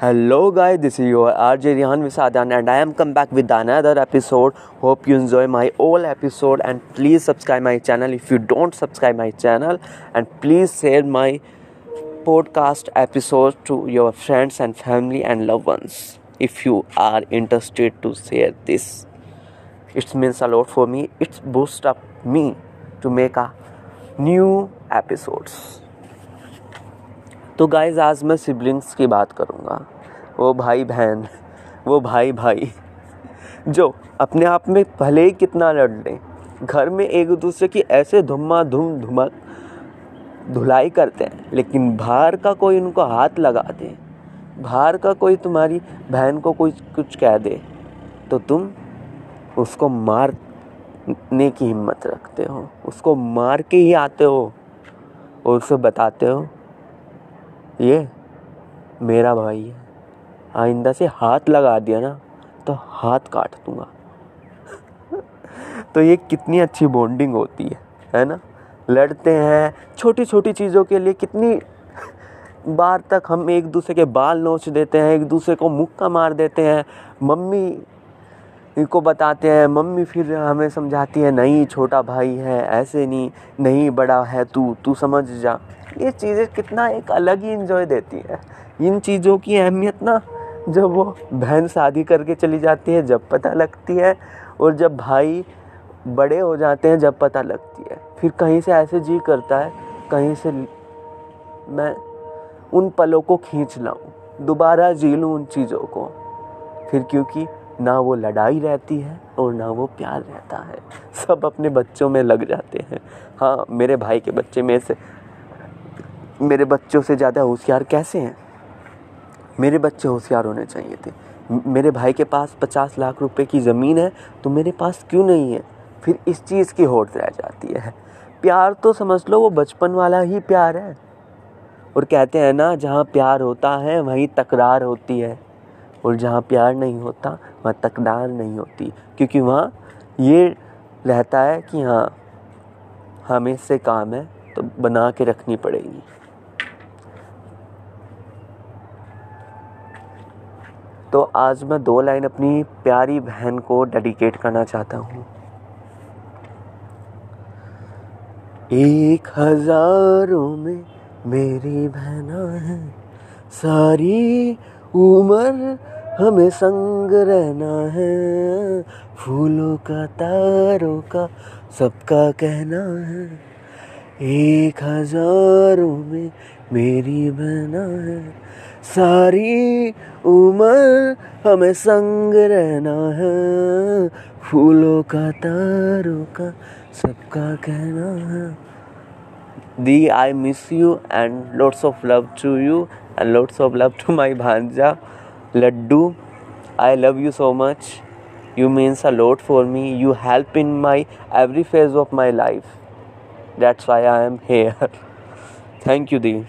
Hello guys, this is your RJ Rihan Visadan and I am come back with another episode. Hope you enjoy my whole episode and please subscribe my channel if you don't subscribe my channel and please share my podcast episode to your friends and family and loved ones if you are interested to share this. It means a lot for me. It boosts up me to make a new episodes. तो guys आज मैं siblings की बात करूँगा। वो भाई बहन, वो भाई भाई, जो अपने आप में भले ही कितना लड़ लें, घर में एक दूसरे की ऐसे धुम्मा धुम धुमक धुलाई करते हैं, लेकिन बाहर का कोई उनको हाथ लगा दे, बाहर का कोई तुम्हारी बहन को कोई कुछ कह दे तो तुम उसको मारने की हिम्मत रखते हो, उसको मार के ही आते हो और उसे बताते हो ये मेरा भाई है। आइंदा से हाथ लगा दिया ना तो हाथ काट दूँगा। तो ये कितनी अच्छी बॉन्डिंग होती है है ना? लड़ते हैं छोटी छोटी चीज़ों के लिए कितनी बार तक हम एक दूसरे के बाल नोच देते हैं एक दूसरे को मुक्का मार देते हैं। मम्मी को बताते हैं, मम्मी फिर हमें समझाती है, नहीं, छोटा भाई है, ऐसे नहीं नहीं, बड़ा है तू तू समझ जा। ये चीज़ें कितना एक अलग ही इन्जॉय देती है। इन चीज़ों की अहमियत ना, जब वो बहन शादी करके चली जाती है, जब पता लगती है, और जब भाई बड़े हो जाते हैं, जब पता लगती है। फिर कहीं से ऐसे जी करता है, कहीं से मैं उन पलों को खींच लाऊं, दोबारा जी लूँ उन चीज़ों को। फिर क्योंकि ना वो लड़ाई रहती है, और ना वो प्यार रहता है। सब अपने बच्चों में लग जाते हैं। हाँ मेरे भाई के बच्चे में से मेरे बच्चों से ज़्यादा होशियार कैसे हैं? मेरे बच्चे होशियार होने चाहिए थे। मेरे भाई के पास पचास लाख रुपए की ज़मीन है तो मेरे पास क्यों नहीं है? फिर इस चीज़ की होड़ रह जाती है। प्यार तो समझ लो, वो बचपन वाला ही प्यार है। और कहते हैं ना, जहाँ प्यार होता है, वहीं तकरार होती है। और जहाँ प्यार नहीं होता, वहाँ तकरार नहीं होती। क्योंकि वहाँ ये रहता है कि हाँ हमें से काम है तो बना के रखनी पड़ेगी। तो आज मैं दो लाइन अपनी प्यारी बहन को डेडिकेट करना चाहता हूँ। एक हज़ारों में मेरी बहना है, सारी उम्र हमें संग रहना है। फूलों का तारों का सबका कहना है। एक हज़ारों में मेरी बहना है। सारी उम्र हमें संग रहना है। फूलों का, तारों का, सबका कहना है। दी I miss you and lots of love to you and lots of love to my भांजा Laddu I love you so much you means a lot for me you help in my every phase of my life. That's why i am here. Thank you dee